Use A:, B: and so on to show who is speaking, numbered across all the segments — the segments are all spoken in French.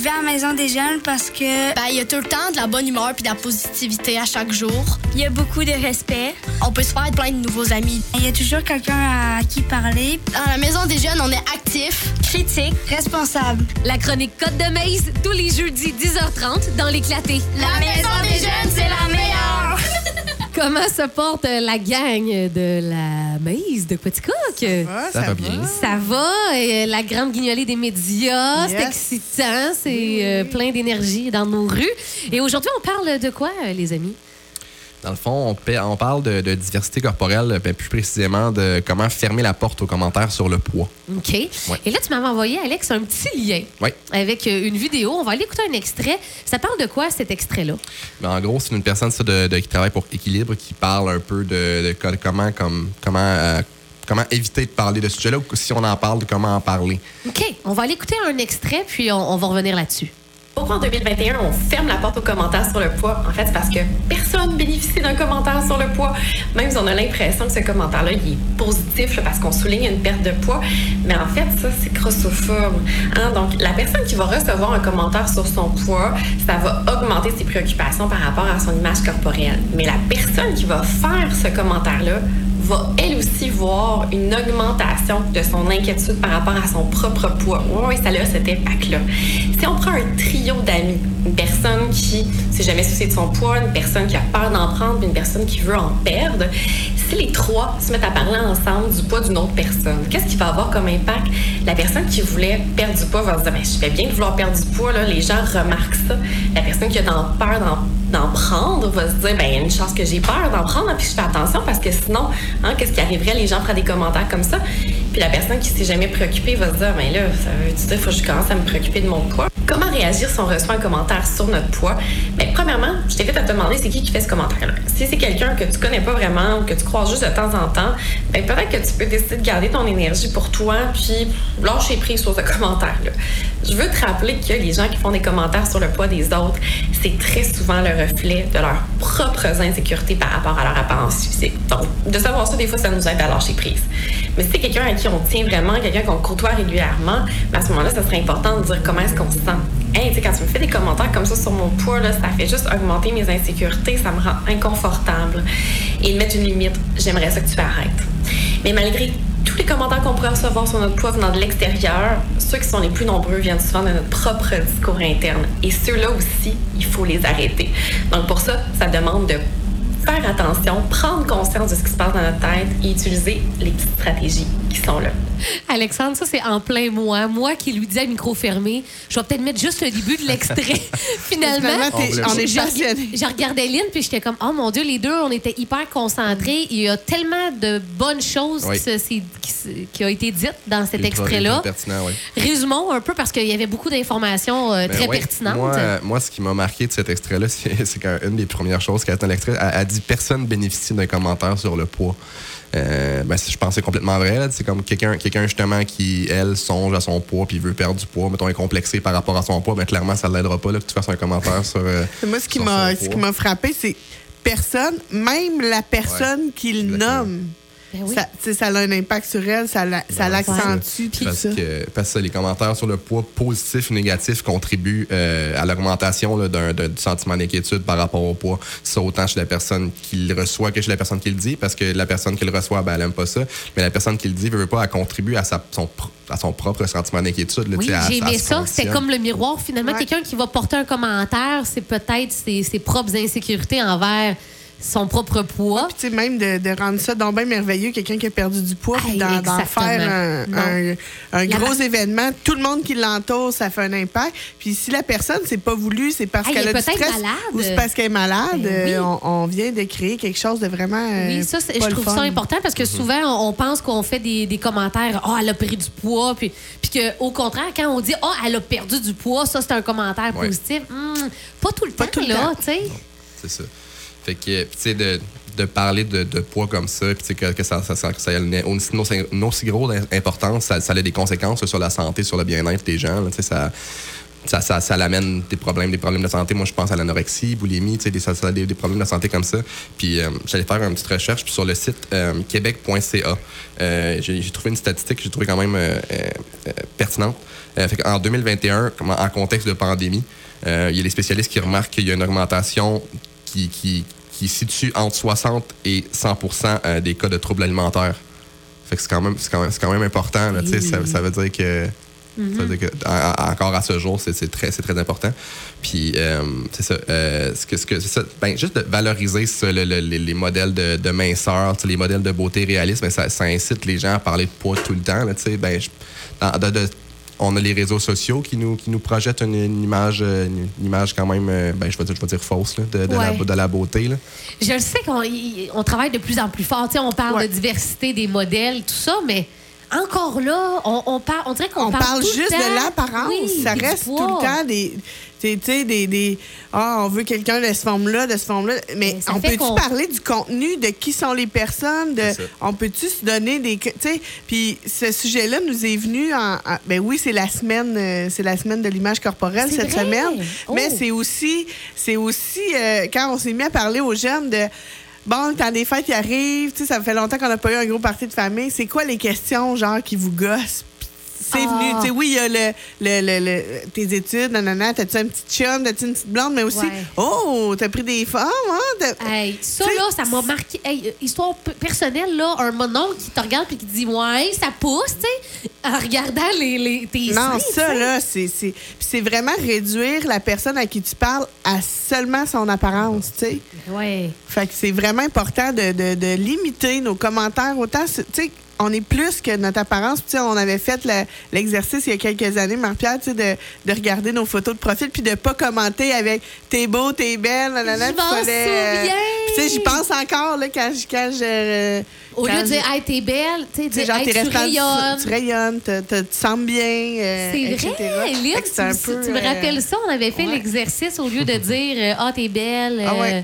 A: Je vais à la maison des jeunes parce que
B: Ben, il y a tout le temps de la bonne humeur puis de la positivité à chaque jour.
A: il y a beaucoup de respect.
B: On peut se faire plein de nouveaux amis.
A: Il y a toujours quelqu'un à qui parler.
B: Dans la maison des jeunes, on est actif.
A: Critique, responsable.
C: La chronique Côte de Maze, tous les jeudis 10h30 dans l'éclaté.
B: La maison des jeunes, c'est la meilleure!
C: Comment se porte euh, la gang de la Maze de Petit Coq?
D: Ah,
E: Ça va bien.
C: Ça va, euh, la grande guignolée des médias, c'est excitant, c'est euh, plein d'énergie dans nos rues. Et aujourd'hui, on parle de quoi, les amis?
E: Dans le fond, on, pa- on parle de, de diversité corporelle, ben, plus précisément de comment fermer la porte aux commentaires sur le poids.
C: OK. Et là, tu m'avais envoyé, Alex, un petit lien avec euh, une vidéo. On va aller écouter un extrait. Ça parle de quoi, cet extrait-là?
E: Mais en gros, c'est une personne ça, de, de- qui travaille pour Équilibre qui parle un peu de, de co- comment, comme, comment, euh, comment éviter de parler de ce sujet-là ou si on en parle, de comment en parler.
C: OK. On va aller écouter un extrait, puis on, on va revenir là-dessus.
F: Pourquoi en 2021, on ferme la porte aux commentaires sur le poids? En fait, c'est parce que personne bénéficie d'un commentaire sur le poids. Même si on a l'impression que ce commentaire-là, il est positif parce qu'on souligne une perte de poids. Mais en fait, ça, c'est grossophobe. Hein? Donc, la personne qui va recevoir un commentaire sur son poids, ça va augmenter ses préoccupations par rapport à son image corporelle. Mais la personne qui va faire ce commentaire-là va elle aussi voir une augmentation de son inquiétude par rapport à son propre poids. Oui, ça a cet impact-là. Si on prend un trio d'amis, une personne qui s'est jamais souciée de son poids, une personne qui a peur d'en prendre, une personne qui veut en perdre, si les trois se mettent à parler ensemble du poids d'une autre personne, qu'est-ce qui va avoir comme impact? La personne qui voulait perdre du poids va se dire, Ben, je fais bien de vouloir perdre du poids, là, les gens remarquent ça. La personne qui a peur d'en d'en prendre va se dire ben il y a une chance que j'ai peur d'en prendre puis je fais attention parce que sinon hein, qu'est-ce qui arriverait? Les gens feraient des commentaires comme ça. Puis la personne qui s'est jamais préoccupée va se dire ben là ça veut dire faut que je commence à me préoccuper de mon poids. Comment réagir si on reçoit un commentaire sur notre poids? Premièrement je t'invite à te demander c'est qui qui fait ce commentaire là si c'est quelqu'un que tu connais pas vraiment ou que tu croises juste de temps en temps ben peut-être que tu peux décider de garder ton énergie pour toi puis lâcher prise sur ce commentaire là je veux te rappeler que les gens qui font des commentaires sur le poids des autres, c'est très souvent le reflet de leurs propres insécurités par rapport à leur apparence physique. Donc, de savoir ça, des fois, ça nous aide à lâcher prise. Mais si c'est quelqu'un à qui on tient vraiment, quelqu'un qu'on côtoie régulièrement, ben, à ce moment-là, ça serait important de dire comment est-ce qu'on se sent. Hey, quand tu me fais des commentaires comme ça sur mon poids, ça fait juste augmenter mes insécurités, ça me rend inconfortable. Et mettre une limite, j'aimerais ça que tu arrêtes. Mais malgré tous les commentaires qu'on pourrait recevoir sur notre poids venant de l'extérieur, ceux qui sont les plus nombreux viennent souvent de notre propre discours interne. Et ceux-là aussi, il faut les arrêter. Donc pour ça, ça demande de faire attention, prendre conscience de ce qui se passe dans notre tête et utiliser les petites stratégies qui sont là.
C: Alexandre, ça, c'est en plein moi. Moi qui lui dis à micro fermé, je vais peut-être mettre juste le début de l'extrait. Finalement,
E: On
D: est
C: je, regardais Lynn, puis j'étais comme, oh mon Dieu, les deux, on était hyper concentrés. Il y a tellement de bonnes choses
E: Oui.
C: qui, se- c'est- qui, se- qui ont été dites dans cet extrait-là.
E: oui.
C: Résumons un peu parce qu'il y avait beaucoup d'informations euh,
E: Ben
C: très pertinentes.
E: Moi, moi, ce qui m'a marqué de cet extrait-là, c'est qu'une des premières choses qu'elle a dit dans l'extrait, elle, elle dit personne bénéficie d'un commentaire sur le poids. Euh, ben, je pense que c'est complètement vrai. C'est comme quelqu'un quelqu'un justement qui, elle, songe à son poids puis veut perdre du poids, mettons, est complexé par rapport à son poids, mais clairement, ça ne l'aidera pas là, que tu fasses un commentaire sur. euh,
D: Moi, ce qui m'a
E: son
D: ce qui
E: poids.
D: m'a frappé, c'est personne, même la personne qui le
E: exactement.
D: nomme,
C: Ben oui.
D: ça, ça a un impact sur elle, ça la- ça
E: Ouais,
D: l'accentue, tout
E: Parce
D: ça.
E: que, parce que les commentaires sur le poids positif ou négatif contribuent euh, à l'augmentation là, d'un, d'un- du sentiment d'inquiétude par rapport au poids. Ça, autant chez la personne qui le reçoit que chez la personne qui le dit, parce que la personne qui le reçoit, ben, elle aime pas ça. Mais la personne qui le dit veut, veut pas, elle contribue à, sa, son, pro- à son propre sentiment d'inquiétude. là,
C: Oui, j'ai aimé ça. C'était
E: fonctionne.
C: comme le miroir. Finalement,
D: Ouais.
C: quelqu'un qui va porter un commentaire, c'est peut-être ses, ses propres insécurités envers son propre poids.
D: Puis, tu sais, même de, de rendre ça donc bien merveilleux, quelqu'un qui a perdu du poids, puis
C: Hey,
D: d'en, faire un, un- gros
C: ma-
D: événement. Tout le monde qui l'entoure, ça fait un impact. Puis si la personne, c'est pas voulu, c'est parce
C: Hey,
D: qu'elle
C: elle
D: a
C: est
D: du
C: peut-être
D: stress
C: malade.
D: ou c'est parce qu'elle est malade,
C: Ben oui.
D: euh, on, on vient de créer quelque chose de vraiment euh,
C: Oui, ça,
D: pas
C: je
D: le
C: trouve
D: fun.
C: ça important parce que souvent, on, pense qu'on fait des, des commentaires, oh, elle a pris du poids, puis, puis qu'au contraire, quand on dit, oh, elle a perdu du poids, ça, c'est un commentaire
E: Ouais.
C: positif. Hmm, pas tout le
D: Pas
C: temps,
D: tout le
C: là,
D: temps.
C: tu sais.
E: C'est ça. Fait que, tu sais, de, parler de, poids comme ça, puis que, que ça, ça, ça, ça a une, une, une aussi grosse importance, ça, a des conséquences sur la santé, sur le bien-être des gens. ça, ça, ça, ça l'amène des problèmes, des problèmes de santé. Moi, je pense à l'anorexie, boulimie, des, ça, ça des, des problèmes de santé comme ça. Puis euh, j'allais faire une petite recherche sur le site euh, québec.ca. Euh, j'ai trouvé une statistique que j'ai trouvé quand même pertinente. Fait en 2021, comme en contexte de pandémie, il y a des spécialistes qui remarquent qu'il y a une augmentation qui, qui, qui situe entre 60 et 100% euh, des cas de troubles alimentaires. Fait que c'est quand même, c'est quand même, c'est quand même important. Là, ça, ça veut dire que ça veut dire que, en- en- encore à ce jour, c'est c'est très, c'est très important. Puis, euh, c'est ça. euh, ce que, ce que, c'est ça. Ben, juste de valoriser ça, le- le- les, les modèles de, de minceur, les modèles de beauté réalistes, ben, ça, ça incite les gens à parler de poids tout le temps. Là, ben, je- dans- de- de- on a les réseaux sociaux qui nous, qui nous projettent une, une image, euh, une, une image quand même, euh, ben, je vais dire, je vais dire fausse, là, de, de la,
C: Ouais.
E: de la beauté. Là.
C: Je le sais qu'on on travaille de plus en plus fort. On parle
D: Ouais.
C: de diversité des modèles, tout ça, mais encore là, on, on, parle, on dirait qu'on
D: On
C: parle,
D: parle
C: tout le
D: juste
C: temps-
D: de l'apparence.
C: Oui,
D: ça reste tout le temps des. Tu sais, des, des. Ah, on veut quelqu'un de cette forme-là, de cette forme-là. Mais on peut-tu
C: qu'on-
D: parler du contenu, de qui sont les personnes? De, on peut-tu se donner des. Tu sais, puis ce sujet-là nous est venu en. en- ben oui, c'est la semaine, euh, c'est la semaine de l'image corporelle
C: C'est
D: cette
C: vrai?
D: semaine.
C: Oh.
D: Mais c'est aussi, c'est aussi euh, quand on s'est mis à parler aux jeunes de. Bon, le temps des fêtes qui arrive, tu sais, ça fait longtemps qu'on n'a pas eu un gros party de famille. C'est quoi les questions, genre, qui vous gossent? C'est
C: Ah.
D: venu, tu sais, oui, il y a le, le, le- le- tes études, nanana, t'as-tu un petit chum, t'as-tu une petite blonde, mais aussi,
C: Ouais.
D: oh, t'as pris des femmes, hein?
C: Hey, ça, là, ça m'a marqué. Hey, euh, histoire personnelle, là, un monon qui te regarde et qui te dit Ouais, ça pousse, tu sais, en regardant les, les, tes
D: Non,
C: seins,
D: ça, là, c'est c'est- puis c'est vraiment réduire la personne à qui tu parles à seulement son apparence, tu sais.
C: Ouais.
D: Fait que c'est vraiment important de, de- de limiter nos commentaires. Autant, tu sais, on est plus que notre apparence. Puis, tu on avait fait le- l'exercice il y a quelques années, Marie-Pierre, tu sais, de, de regarder nos photos de profil puis de pas commenter avec t'es beau, t'es belle, nanana.
C: Je
D: tu j'y pense encore, là, quand je. Quand je
C: Au
D: quand
C: lieu de dire Hey, t'es belle, tu sais,
D: tu genre,
C: Hey, tu rayonnes.
D: tu rayonnes, te- te- tu te sens bien. euh,
C: C'est vrai, Lynn, tu, me-
D: peu,
C: tu me
D: euh,
C: rappelles ça? On avait fait
D: ouais.
C: l'exercice au lieu de dire euh, Ah, t'es belle.
D: Ah ouais.
C: euh,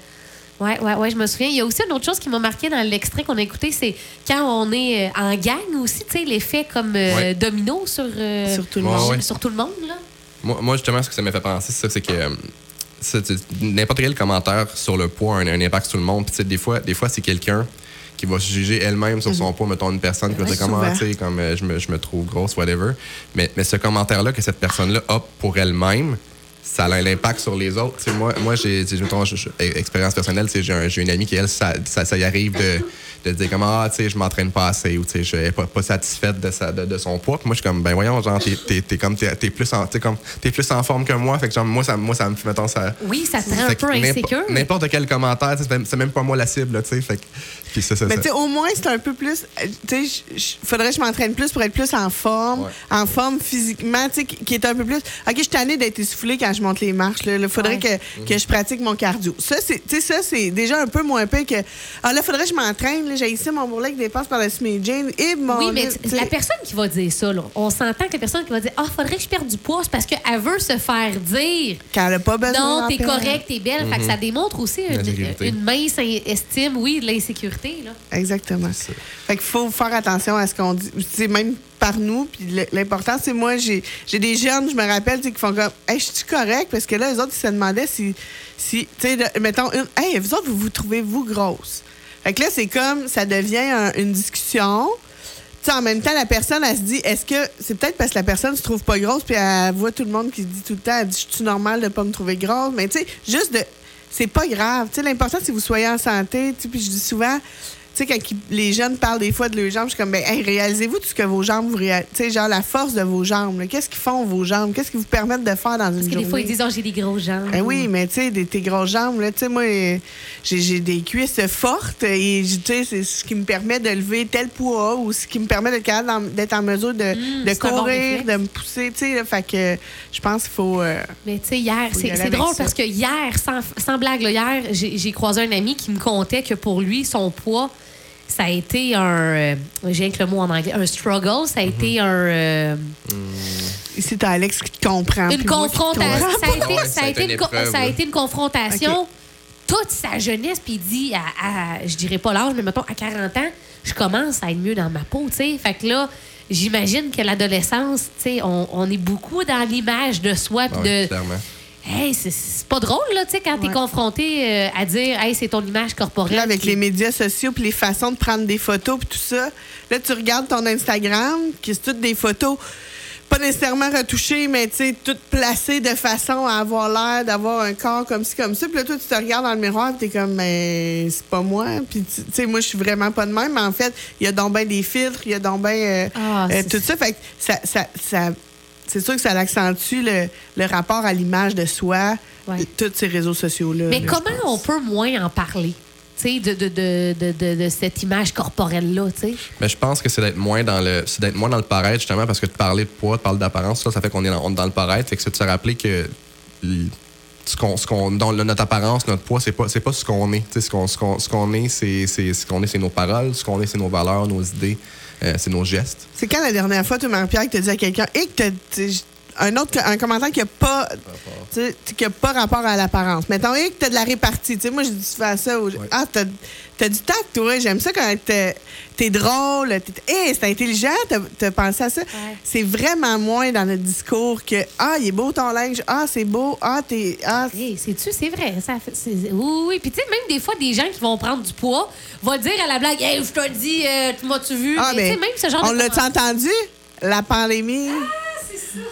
C: Ouais, ouais, ouais, je me souviens. Il y a aussi une autre chose qui m'a marqué dans l'extrait qu'on a écouté, c'est quand on est euh, en gang aussi, tu sais, l'effet comme euh,
E: Ouais.
C: domino sur, euh,
D: Sur tout le
E: Ouais,
D: monde.
E: ouais.
C: sur tout le monde, là.
E: Moi, moi, justement, ce que ça m'a fait penser, c'est ça, c'est que euh, n'importe quel commentaire sur le poids a un, un impact sur le monde. Puis, tu sais, des fois, des fois c'est quelqu'un qui va se juger elle-même sur son poids, mettons une personne qui va dire comment,
D: souvent.
E: tu sais, comme euh, je, me, je me trouve grosse, whatever. Mais, mais ce commentaire-là que cette personne-là a pour elle-même, ça a l'impact sur les autres. Tu sais, moi, moi j'ai, expérience personnelle, j'ai, un- j'ai une amie qui, elle, ça, ça, ça y arrive de, de dire comme, ah, tu sais, je m'entraîne pas assez ou, tu sais, je suis pas, pas satisfaite de, sa, de, de son poids. Puis moi, je suis comme, ben voyons, genre, t'es, t'es, t'es comme, t'es, t'es plus en, t'es comme, t'es plus en forme que moi. Fait que, genre, moi, ça, moi, ça me fait, mettons, ça.
C: Oui, ça te rend un peu
E: n'importe-
C: insécure.
E: N'importe quel commentaire, c'est même pas moi la cible, tu sais. Fait que, puis ça, ça,
D: Mais
E: ça.
D: tu sais, au moins, c'est un peu plus. euh, Tu sais, faudrait que je m'entraîne plus pour être plus en forme,
E: Ouais.
D: en forme physiquement, tu sais, qui qui est un peu plus. OK, je suis tannée d'être essoufflée quand je monte les marches. Il faudrait
C: Ouais.
D: que, que je pratique mon cardio. Ça, c'est tu sais, ça, c'est déjà un peu moins peu que. Ah là, faudrait que je m'entraîne. J'ai ici mon bourrelet qui dépasse par-dessus mes jeans. Et mon.
C: Oui, mais la personne qui va dire ça, là, on s'entend que la personne qui va dire Ah, faudrait que je perde du poids, c'est parce qu'elle veut se faire dire
D: Quand elle n'a pas besoin.
C: Non, t'es correct, t'es belle. Fait que ça démontre aussi une, mince in- estime, oui, de l'insécurité. là.
D: Exactement. Fait qu'il faut faire attention à ce qu'on dit. Tu sais, même par nous. Puis l'important, c'est moi, j'ai des jeunes, je me rappelle, qui font comme Hey, je suis correct? Parce que là, les autres, ils se demandaient si. si tu sais, mettons, une, Hey, vous autres, vous vous trouvez-vous grosse? Fait que là, c'est comme, ça devient un- une discussion. Tu sais, en même temps, la personne, elle se dit, est-ce que c'est peut-être parce que la personne se trouve pas grosse, puis elle voit tout le monde qui se dit tout le temps, elle dit, je suis normal de pas me trouver grosse, mais tu sais, juste de, c'est pas grave. Tu sais, l'important, c'est que vous soyez en santé. Tu puis je dis souvent, sais, quand les jeunes parlent des fois de leurs jambes, je suis comme, ben, hey, réalisez-vous tout ce que vos jambes vous réalisent. Tu sais, genre la force de vos jambes. Qu'est-ce qu'ils font, vos jambes? Qu'est-ce qu'ils vous permettent de faire dans une
C: Parce que
D: journée?
C: des fois, ils disent Oh, j'ai des gros jambes.
D: Ben oui, mais tu sais, tes grosses jambes, là, tu sais, moi, j'ai des cuisses fortes et, tu sais, c'est ce qui me permet de lever tel poids ou ce qui me permet d'être en mesure de,
C: Mmh,
D: de
C: bon
D: courir, de me pousser, tu sais, fait que je pense qu'il faut... euh,
C: Mais tu sais, hier, c'est drôle
D: ça.
C: parce que hier, sans, sans blague, là, hier, j'ai j'ai croisé un ami qui me contait que pour lui, son poids, ça a été un. euh, J'ai que le mot en anglais. Un struggle. Ça a été un. euh,
D: ici, t'as Alex qui te comprend.
C: une confrontation. Ça a été,
E: Ouais,
C: ça a été une, co-
E: épreuve,
C: ça a
E: là.
C: été une confrontation. toute sa jeunesse, puis il dit, à, à- je dirais pas l'âge, mais mettons, à 40 ans, je commence à être mieux dans ma peau, tu sais. Fait que là, j'imagine que l'adolescence, tu sais, on, on est beaucoup dans l'image de soi, puis
E: Ah oui,
C: de.
E: clairement.
C: Hey, c'est- pas drôle, là, tu sais, quand t'es confronté euh, à dire, hey, c'est ton image corporelle.
D: Là, avec
C: qui-
D: les médias sociaux puis les façons de prendre des photos puis tout ça, là, tu regardes ton Instagram, qui c'est toutes des photos pas nécessairement retouchées, mais tu sais, toutes placées de façon à avoir l'air d'avoir un corps comme ci, comme ça. Puis là, toi, tu te regardes dans le miroir puis t'es comme, mais c'est pas moi. Puis tu tu sais, moi, je suis vraiment pas de même. Mais en fait, il y a donc bien des filtres, il y a donc bien euh,
C: Ah,
D: euh, tout ça. Fait que ça... ça, ça c'est sûr que ça accentue le, le rapport à l'image de soi,
C: Ouais.
D: de tous ces réseaux sociaux-là.
C: Mais
D: là,
C: comment on peut moins en parler? Tu sais, de, de, de, de, de, de cette image corporelle-là, tu sais?
E: Mais je pense que c'est d'être moins dans le c'est d'être moins dans le paraître justement parce que de parler de poids, de parler d'apparence, ça, ça fait qu'on est dans, dans le paraître, fait que c'est de se rappeler que ce qu'on ce qu'on dans le- notre apparence, notre poids, c'est pas c'est pas ce qu'on est, Tu sais, ce qu'on ce qu'on ce qu'on est, c'est c'est ce qu'on est, c'est nos paroles, ce qu'on est, c'est nos valeurs, nos idées, euh, c'est nos gestes.
D: C'est quand la dernière fois, toi, Marie-Pierre, que tu as à quelqu'un et que t'sais, un autre un commentaire qui n'a pas, qui a pas rapport à l'apparence. Mettons, et que tu as de la répartie. T'sais, moi, je dis souvent ça. aux- Ah, tu as, du tact, toi. J'aime ça quand t'es es drôle. t'es- Hey, c'est intelligent. Tu as, pensé à ça. C'est vraiment moins dans notre discours que Ah, il est beau ton linge. Ah, c'est beau. Ah, t'es. Ah,
C: Hey, c'est-tu, c'est vrai. Ça fait- oui, oui. Puis, tu sais, même des fois, des gens qui vont prendre du poids vont dire à la blague Hey, je te dis, euh, tu m'as-tu vu?
D: Ah,
C: Mais,
D: mais
C: tu sais, même ce genre
D: on l'a-tu entendu? La pandémie. Ah,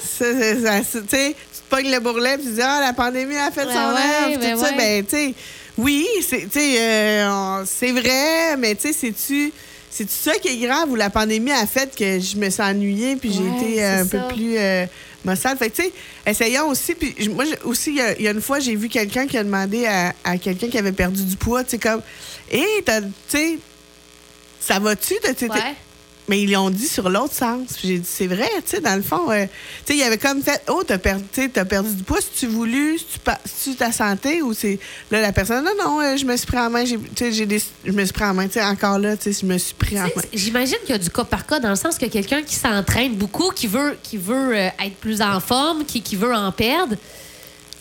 D: c'est ça. Tu sais, tu te pognes le bourrelet puis tu dis, ah, la pandémie a fait
C: Ouais,
D: son œuvre.
C: ben
D: tout ça.
C: ouais.
D: Ben, tu sais, oui, c'est euh, c'est vrai, mais tu sais, c'est-tu. C'est ça qui est grave ou la pandémie a fait que je me suis ennuyée puis j'ai été euh, un peu plus euh, maussade. Fait que, tu sais, essayons aussi. Puis moi, j'ai- aussi, il y a- il y, a une fois, j'ai vu quelqu'un qui a demandé à, à quelqu'un qui avait perdu du poids, tu sais, comme, hé, t'as- tu sais, ça va-tu?
C: Ouais.
D: Mais ils l'ont dit sur l'autre sens. J'ai dit, c'est vrai, tu sais, dans le fond. euh, tu sais, il avait comme fait, oh, t'as perdu, as perdu du poids, si tu voulu, si tu, si tu ta santé, ou c'est. Là, la personne, non, non, euh, je me suis pris en main, j'ai- tu sais, je me suis pris en main, tu sais, encore là, tu sais, je me suis pris en main.
C: J'imagine qu'il y a du cas par cas, dans le sens que quelqu'un qui s'entraîne beaucoup, qui veut, qui veut euh, être plus en forme, qui, qui veut en perdre,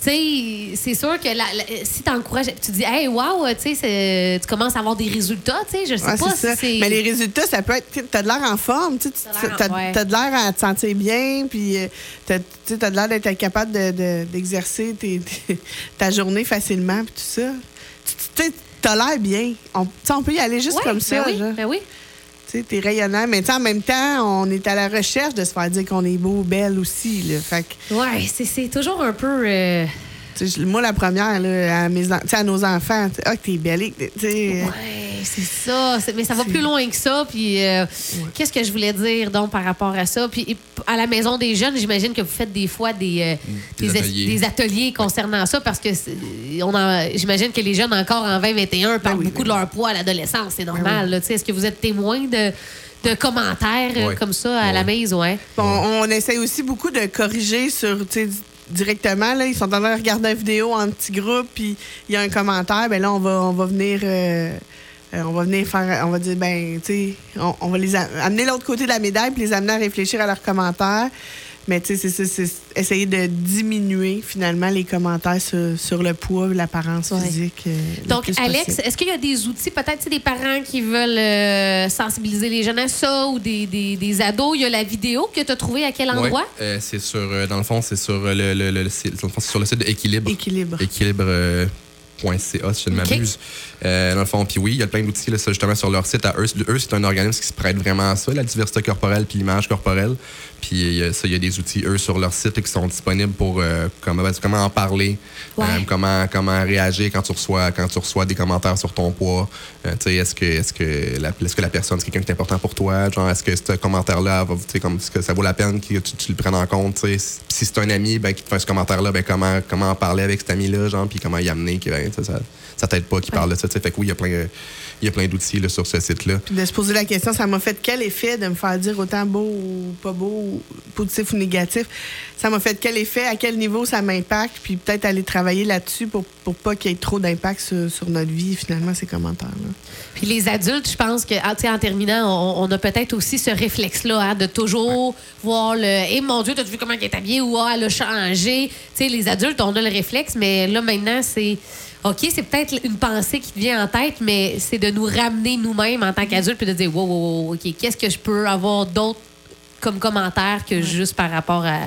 C: sais, c'est sûr que la- la- si tu encourages, tu dis, hey, wow, tu sais, tu commences à avoir des résultats, tu sais, je sais
D: Ouais,
C: pas si c'est.
D: Mais les résultats, ça peut être. tu T'as de l'air en forme, tu as,
C: ouais.
D: de l'air à te sentir bien, puis euh, tu sais, t'as de l'air d'être capable de- de- d'exercer tes- ta journée facilement, puis tout ça. Tu t'as l'air bien. On, tu sais, on peut y aller juste
C: Ouais,
D: comme ça.
C: Ben oui, ben oui.
D: Tu t'es rayonnant. Mais en même temps, on est à la recherche de se faire dire qu'on est beau, belle aussi. Là. Fait
C: Ouais, c'est- toujours un peu. euh,
D: moi, la première, là, à, mes, à nos enfants, ah, que t'es belle.
C: Ouais, c'est ça. Mais ça va plus loin que ça. Puis, euh, qu'est-ce que je voulais dire donc par rapport à ça? Puis, à la maison des jeunes, j'imagine que vous faites des fois des, euh,
E: Des ateliers.
C: des ateliers concernant ça parce que j'imagine que les jeunes encore en 2021 parlent
D: oui,
C: beaucoup
D: ben
C: de leur poids à l'adolescence. C'est normal. là. Tu sais, Est-ce que vous êtes témoin de, de commentaires euh,
E: Ouais.
C: comme ça à la maison? Ouais.
D: On, on essaie aussi beaucoup de corriger sur, directement. Là, ils sont en train de regarder une vidéo en petit groupe, puis il y a un commentaire. Ben là, on va, on va venir. euh, euh, on va venir faire, on va dire, ben, tu sais, on, on va les amener l'autre côté de la médaille puis les amener à réfléchir à leurs commentaires. Mais tu sais, c'est- c'est c'est essayer de diminuer finalement les commentaires sur, sur le poids, l'apparence
C: Ouais.
D: physique. euh,
C: Donc, Alex, est-ce qu'il y a des outils, peut-être des parents qui veulent euh, sensibiliser les jeunes à ça ou des, des, des ados? Il y a la vidéo que tu as trouvée à quel endroit?
E: Ouais, euh, c'est sur, euh, dans le fond, c'est sur le, sur le site de Équilibre.
D: Équilibre.
E: Équilibre. Euh, .ca, si je ne m'abuse. Euh, dans le fond, puis oui, il y a plein d'outils justement sur leur site à eux. Eux, c'est un organisme qui se prête vraiment à ça, la diversité corporelle puis l'image corporelle. Puis ça, il y a des outils, eux, sur leur site qui sont disponibles pour euh, comment, comment en parler,
C: Ouais.
E: euh, comment, comment réagir quand tu reçois quand tu reçois des commentaires sur ton poids. Euh, est-ce que est-ce que est-ce que la personne c'est quelqu'un qui est important pour toi, genre est-ce que ce commentaire-là comme que ça vaut la peine que tu, le prennes en compte, tu sais. si c'est un ami ben, qui te fait ce commentaire-là, ben comment comment en parler avec cet ami-là, genre puis comment y amener que ben, ça, ça, ça t'aide pas qu'il parle de ça. Fait que oui, il y a plein il y a plein d'outils là, sur ce site-là.
D: Puis de se poser la question, ça m'a fait quel effet de me faire dire autant beau ou pas beau, ou positif ou négatif? Ça m'a fait quel effet, à quel niveau ça m'impacte, puis peut-être aller travailler là-dessus pour, pour pas qu'il y ait trop d'impact sur, sur notre vie, finalement, ces commentaires-là.
C: Puis les adultes, je pense que, ah, en terminant, on, on a peut-être aussi ce réflexe-là hein, de toujours voir le Eh mon Dieu, t'as vu comment elle est habillée ou Ah, elle a changé. Tu sais, les adultes, on a le réflexe, mais là, maintenant, c'est. OK, c'est peut-être une pensée qui te vient en tête, mais c'est de nous ramener nous-mêmes en tant qu'adultes puis de dire, wow, wow, wow, OK, qu'est-ce que je peux avoir d'autre comme commentaire que juste par rapport à,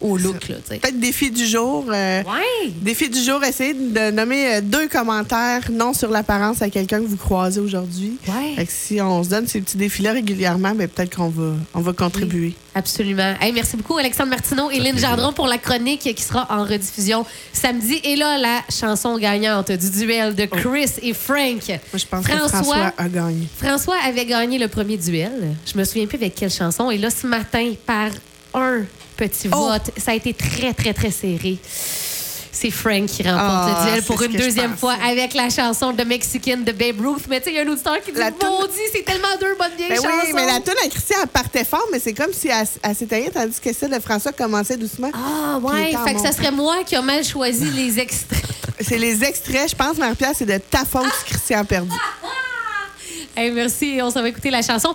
C: au look.
D: Peut-être défi du jour. euh,
C: Ouais.
D: Défi du jour, essayez de nommer euh, deux commentaires non sur l'apparence à quelqu'un que vous croisez aujourd'hui.
C: Ouais.
D: Fait que si on se donne ces petits défis-là régulièrement, ben, peut-être qu'on va, on va contribuer.
C: Absolument. Hey, merci beaucoup, Alexandre Martineau et Lynn. Gendron, pour la chronique qui sera en rediffusion samedi. Et là, la chanson gagnante du duel de Chris et Frank.
D: Moi, je pense
C: François-
D: que François a gagné.
C: François avait gagné le premier duel. Je me souviens plus avec quelle chanson. Et là, ce matin, par un petit
D: Oh!
C: vote, ça a été très, très, très serré. C'est Frank qui remporte
D: Ah,
C: le duel
D: c'est
C: pour une deuxième fois avec la chanson de Mexican de Babe Ruth. Mais tu sais, il y a un auditeur qui dit
D: La toune-
C: c'est tellement deux bonnes vieilles
D: Ben
C: chansons.
D: oui, mais la tune à Christian elle partait fort, mais c'est comme si elle, elle s'éteignait, tandis que celle de François commençait doucement.
C: Ah, ouais. Fait que ça serait moi qui a mal choisi les extraits.
D: C'est les extraits, je pense, Marie-Pierre, c'est de ta faute si Christian a perdu.
C: Hey, merci. On s'en va écouter la chanson.